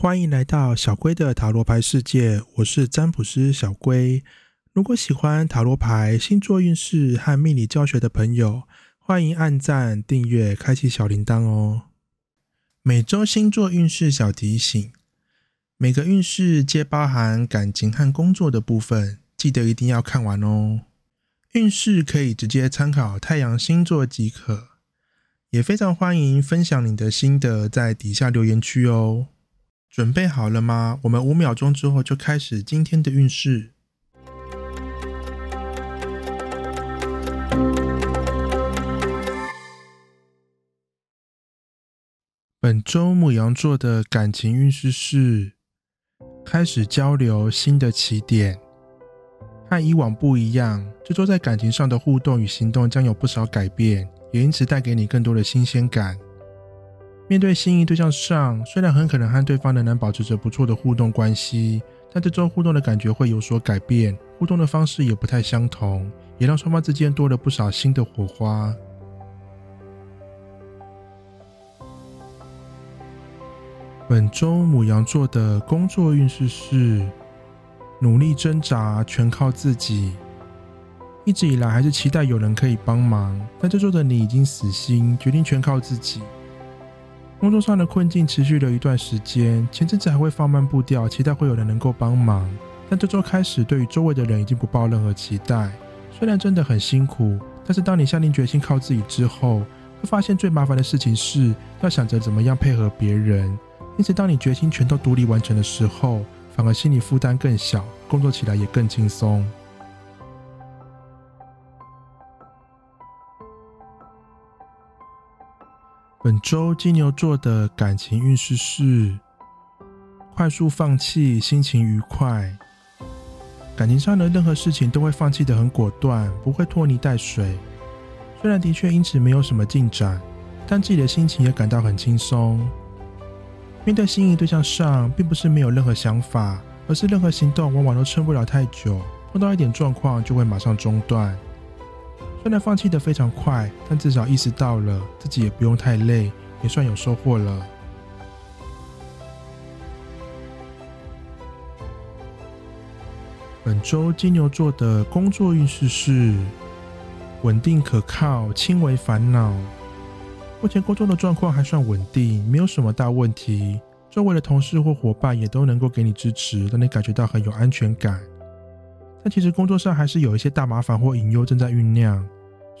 欢迎来到小龟的塔罗牌世界，我是占卜师小龟。如果喜欢塔罗牌、星座运势和命理教学的朋友，欢迎按赞、订阅、开启小铃铛哦。每周星座运势小提醒：每个运势皆包含感情和工作的部分，记得一定要看完哦。运势可以直接参考太阳星座即可。也非常欢迎分享你的心得，在底下留言区哦。准备好了吗？我们五秒钟之后就开始今天的运势。本周母羊座的感情运势是：开始交流，新的起点。和以往不一样，这周在感情上的互动与行动将有不少改变。也因此带给你更多的新鲜感。面对心仪对象上，虽然很可能和对方仍然保持着不错的互动关系，但这周互动的感觉会有所改变，互动的方式也不太相同，也让双方之间多了不少新的火花。本周母羊座的工作运势是：努力挣扎，全靠自己。一直以来还是期待有人可以帮忙，但这周的你已经死心，决定全靠自己。工作上的困境持续了一段时间，前阵子还会放慢步调，期待会有人能够帮忙，但这周开始，对于周围的人已经不抱任何期待。虽然真的很辛苦，但是当你下定决心靠自己之后，会发现最麻烦的事情是要想着怎么样配合别人。因此，当你决心全都独立完成的时候，反而心理负担更小，工作起来也更轻松。本周金牛座的感情运势是：快速放弃，心情愉快。感情上的任何事情都会放弃的很果断，不会拖泥带水。虽然的确因此没有什么进展，但自己的心情也感到很轻松。面对心仪对象上，并不是没有任何想法，而是任何行动往往都撑不了太久，碰到一点状况就会马上中断。虽然放弃的非常快，但至少意识到了自己也不用太累，也算有收获了。本周金牛座的工作运势是稳定可靠，轻微烦恼。目前工作的状况还算稳定，没有什么大问题。周围的同事或伙伴也都能够给你支持，让你感觉到很有安全感。但其实工作上还是有一些大麻烦或隐忧正在酝酿，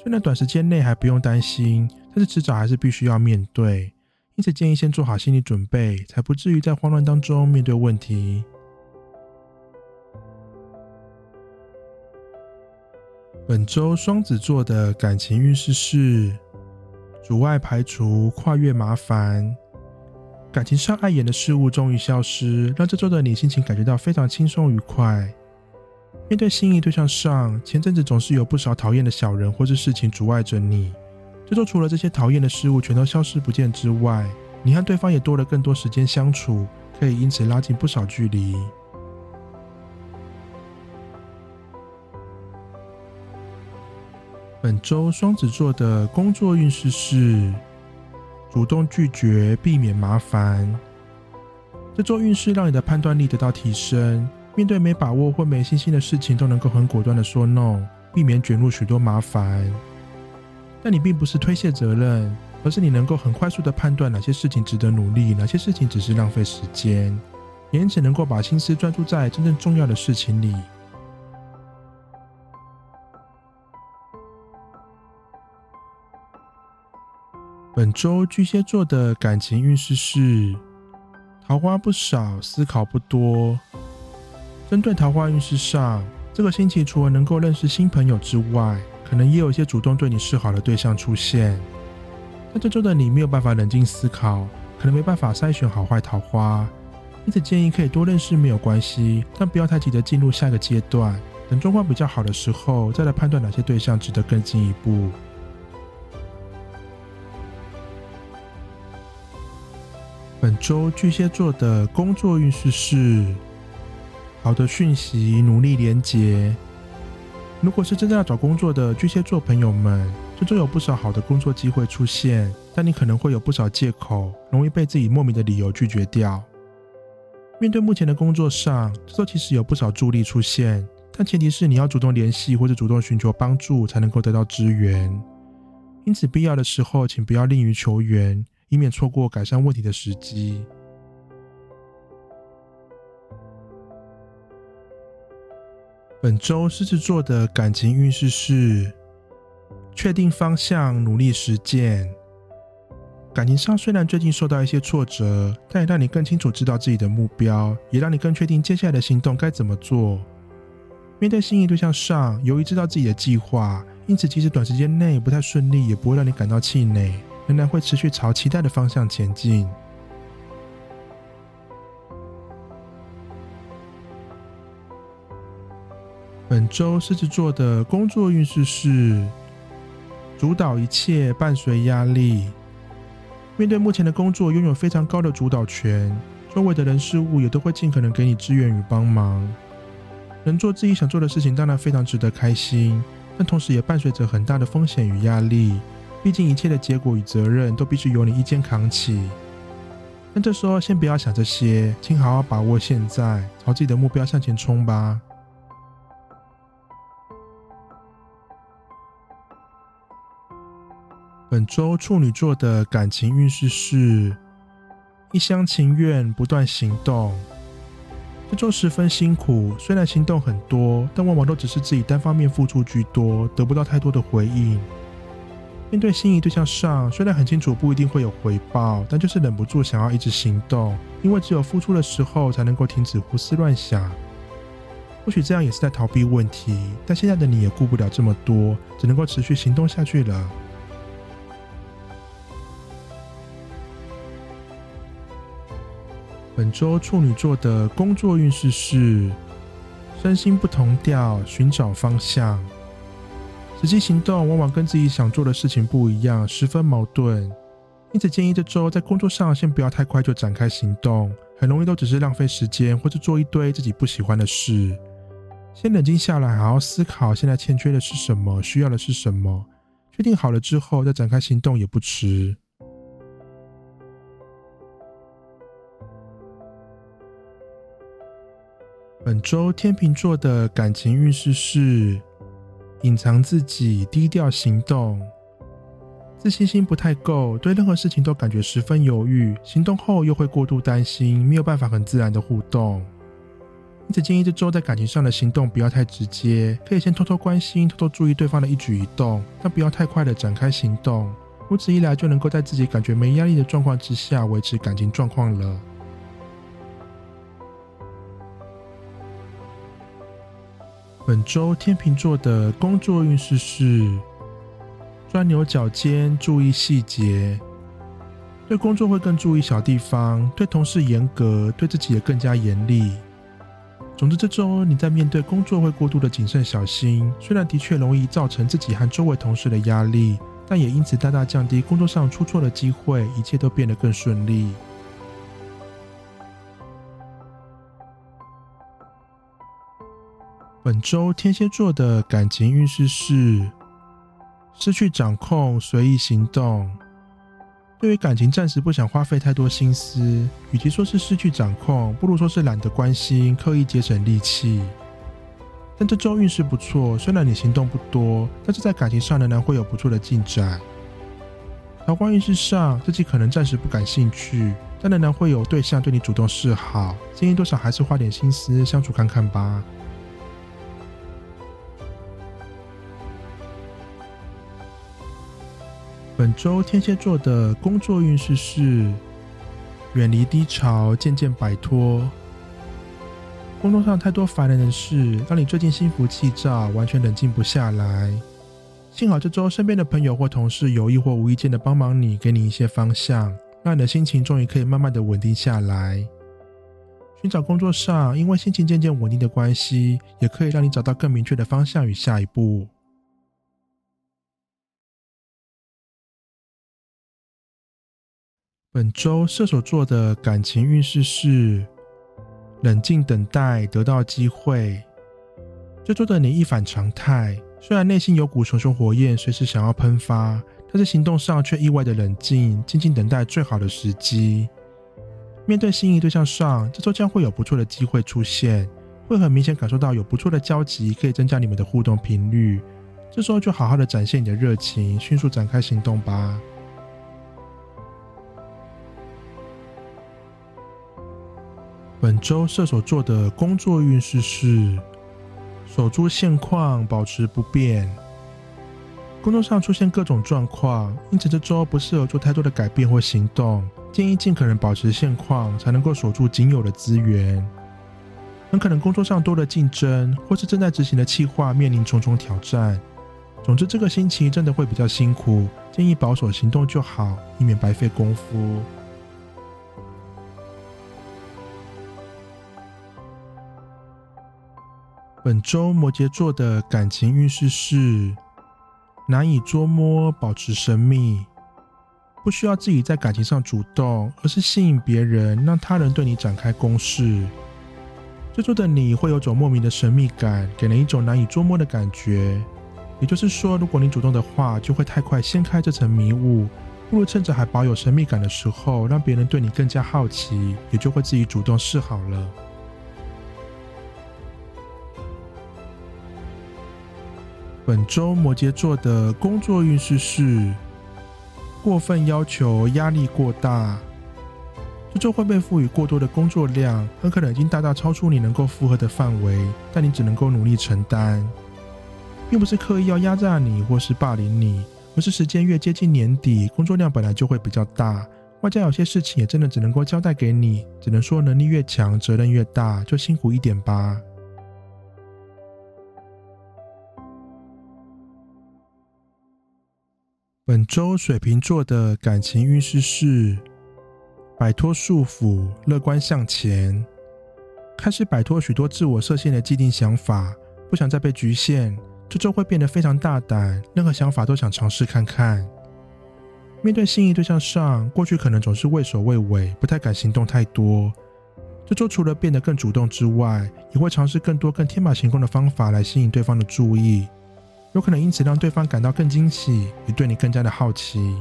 虽然短时间内还不用担心，但是迟早还是必须要面对。因此建议先做好心理准备，才不至于在慌乱当中面对问题。本周双子座的感情运势是：阻碍排除，跨越麻烦，感情上碍眼的事物终于消失，让这周的你心情感觉到非常轻松愉快。面对心仪对象上，前阵子总是有不少讨厌的小人或是事情阻碍着你。这周除了这些讨厌的事物全都消失不见之外，你和对方也多了更多时间相处，可以因此拉近不少距离。本周双子座的工作运势是主动拒绝，避免麻烦。这周运势让你的判断力得到提升。面对没把握或没信心的事情，都能够很果断的说 no，避免卷入许多麻烦。但你并不是推卸责任，而是你能够很快速的判断哪些事情值得努力，哪些事情只是浪费时间，也因此能够把心思专注在真正重要的事情里。本周巨蟹座的感情运势是：桃花不少，思考不多。针对桃花运势上，这个星期除了能够认识新朋友之外，可能也有一些主动对你示好的对象出现。但这周的你没有办法冷静思考，可能没办法筛选好坏桃花，因此建议可以多认识没有关系，但不要太急着进入下一个阶段，等状况比较好的时候再来判断哪些对象值得更进一步。本周巨蟹座的工作运势是。好的讯息，努力连接。如果是真正要找工作的巨蟹座朋友们，这周有不少好的工作机会出现，但你可能会有不少借口，容易被自己莫名的理由拒绝掉。面对目前的工作上，这周其实有不少助力出现，但前提是你要主动联系或者主动寻求帮助，才能够得到支援。因此，必要的时候，请不要吝于求援，以免错过改善问题的时机。本周狮子座的感情运势是：确定方向，努力实践。感情上虽然最近受到一些挫折，但也让你更清楚知道自己的目标，也让你更确定接下来的行动该怎么做。面对心仪对象上，由于知道自己的计划，因此即使短时间内不太顺利，也不会让你感到气馁，仍然会持续朝期待的方向前进。本周狮子座的工作运势是主导一切，伴随压力。面对目前的工作，拥有非常高的主导权，周围的人事物也都会尽可能给你支援与帮忙。能做自己想做的事情，当然非常值得开心，但同时也伴随着很大的风险与压力。毕竟一切的结果与责任都必须由你一肩扛起。但这时候先不要想这些，请好好把握现在，朝自己的目标向前冲吧。本周处女座的感情运势是一厢情愿，不断行动。这周十分辛苦，虽然行动很多，但往往都只是自己单方面付出居多，得不到太多的回应。面对心仪对象上，虽然很清楚不一定会有回报，但就是忍不住想要一直行动，因为只有付出的时候才能够停止胡思乱想。或许这样也是在逃避问题，但现在的你也顾不了这么多，只能够持续行动下去了。本周处女座的工作运势是身心不同调，寻找方向。实际行动往往跟自己想做的事情不一样，十分矛盾。因此建议这周在工作上先不要太快就展开行动，很容易都只是浪费时间，或者做一堆自己不喜欢的事。先冷静下来，好好思考现在欠缺的是什么，需要的是什么，确定好了之后再展开行动也不迟。本周天秤座的感情运势是隐藏自己，低调行动，自信心不太够，对任何事情都感觉十分犹豫，行动后又会过度担心，没有办法很自然的互动。因此建议这周在感情上的行动不要太直接，可以先偷偷关心、偷偷注意对方的一举一动，但不要太快的展开行动。如此一来，就能够在自己感觉没压力的状况之下维持感情状况了。本周天秤座的工作运势是钻牛角尖，注意细节。对工作会更注意小地方，对同事严格，对自己也更加严厉。总之，这周你在面对工作会过度的谨慎小心，虽然的确容易造成自己和周围同事的压力，但也因此大大降低工作上出错的机会，一切都变得更顺利。本周天蝎座的感情运势是失去掌控，随意行动。对于感情，暂时不想花费太多心思。与其说是失去掌控，不如说是懒得关心，刻意节省力气。但这周运势不错，虽然你行动不多，但是在感情上仍然会有不错的进展。桃花运势上，自己可能暂时不感兴趣，但仍然会有对象对你主动示好。建议多少还是花点心思相处看看吧。本周天蝎座的工作运势是远离低潮，渐渐摆脱工作上太多烦人的事，让你最近心浮气躁，完全冷静不下来。幸好这周身边的朋友或同事有意或无意间的帮忙你，给你一些方向，让你的心情终于可以慢慢的稳定下来。寻找工作上，因为心情渐渐稳定的关系，也可以让你找到更明确的方向与下一步。本周射手座的感情运势是冷静等待得到机会。这周的你一反常态，虽然内心有股熊熊火焰随时想要喷发，但是行动上却意外的冷静，静静等待最好的时机。面对心仪对象上，这周将会有不错的机会出现，会很明显感受到有不错的交集，可以增加你们的互动频率。这时候就好好的展现你的热情，迅速展开行动吧。本周射手座的工作运势是守住现况，保持不变。工作上出现各种状况，因此这周不适合做太多的改变或行动。建议尽可能保持现况，才能够守住仅有的资源。很可能工作上多了竞争，或是正在执行的计划面临重重挑战。总之，这个星期真的会比较辛苦，建议保守行动就好，以免白费功夫。本周摩羯座的感情运势是难以捉摸，保持神秘，不需要自己在感情上主动，而是吸引别人，让他人对你展开攻势。这周的你会有种莫名的神秘感，给人一种难以捉摸的感觉。也就是说，如果你主动的话，就会太快掀开这层迷雾。不如趁着还保有神秘感的时候，让别人对你更加好奇，也就会自己主动示好了。本周摩羯座的工作运势是过分要求，压力过大。这周会被赋予过多的工作量，很可能已经大大超出你能够负荷的范围，但你只能够努力承担。并不是刻意要压榨你或是霸凌你，而是时间越接近年底，工作量本来就会比较大，外加有些事情也真的只能够交代给你，只能说能力越强，责任越大，就辛苦一点吧。本周水瓶座的感情运势是摆脱束缚，乐观向前，开始摆脱许多自我设限的既定想法，不想再被局限。这周会变得非常大胆，任何想法都想尝试看看。面对心仪对象上，过去可能总是畏首畏尾，不太敢行动太多。这周除了变得更主动之外，也会尝试更多更天马行空的方法来吸引对方的注意，有可能因此让对方感到更惊喜，也对你更加的好奇。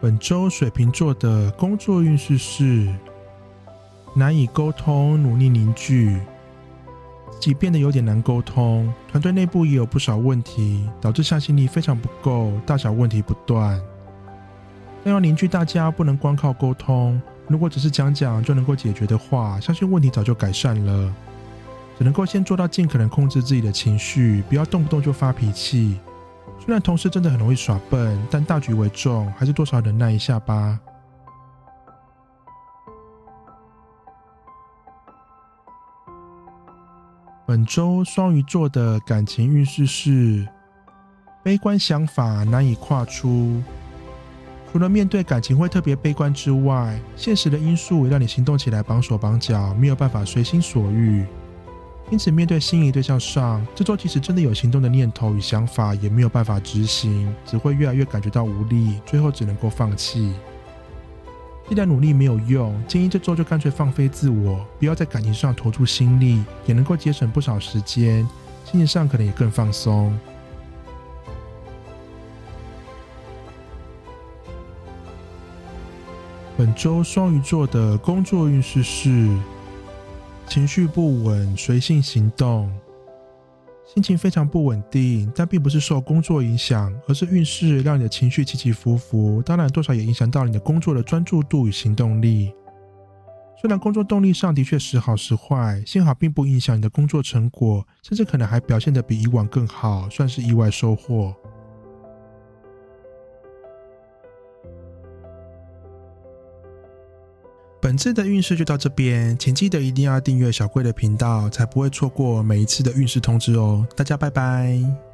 本周水瓶座的工作运势是。难以沟通，努力凝聚，自己变得有点难沟通。团队内部也有不少问题，导致向心力非常不够，大小问题不断。但要凝聚大家，不能光靠沟通。如果只是讲讲就能够解决的话，相信问题早就改善了。只能够先做到尽可能控制自己的情绪，不要动不动就发脾气。虽然同事真的很容易耍笨，但大局为重，还是多少忍耐一下吧。本周双鱼座的感情运势是悲观想法难以跨出。除了面对感情会特别悲观之外，现实的因素也让你行动起来绑手绑脚，没有办法随心所欲。因此，面对心仪对象上，这周即使真的有行动的念头与想法，也没有办法执行，只会越来越感觉到无力，最后只能够放弃。既然努力没有用，建议这周就干脆放飞自我，不要在感情上投注心力，也能够节省不少时间，心情上可能也更放松。本周双鱼座的工作运势是情绪不稳，随性行动。心情非常不稳定，但并不是受工作影响，而是运势让你的情绪起起伏伏。当然，多少也影响到你的工作的专注度与行动力。虽然工作动力上的确时好时坏，幸好并不影响你的工作成果，甚至可能还表现得比以往更好，算是意外收获。次的运势就到这边，请记得一定要订阅小贵的频道，才不会错过每一次的运势通知哦。大家拜拜。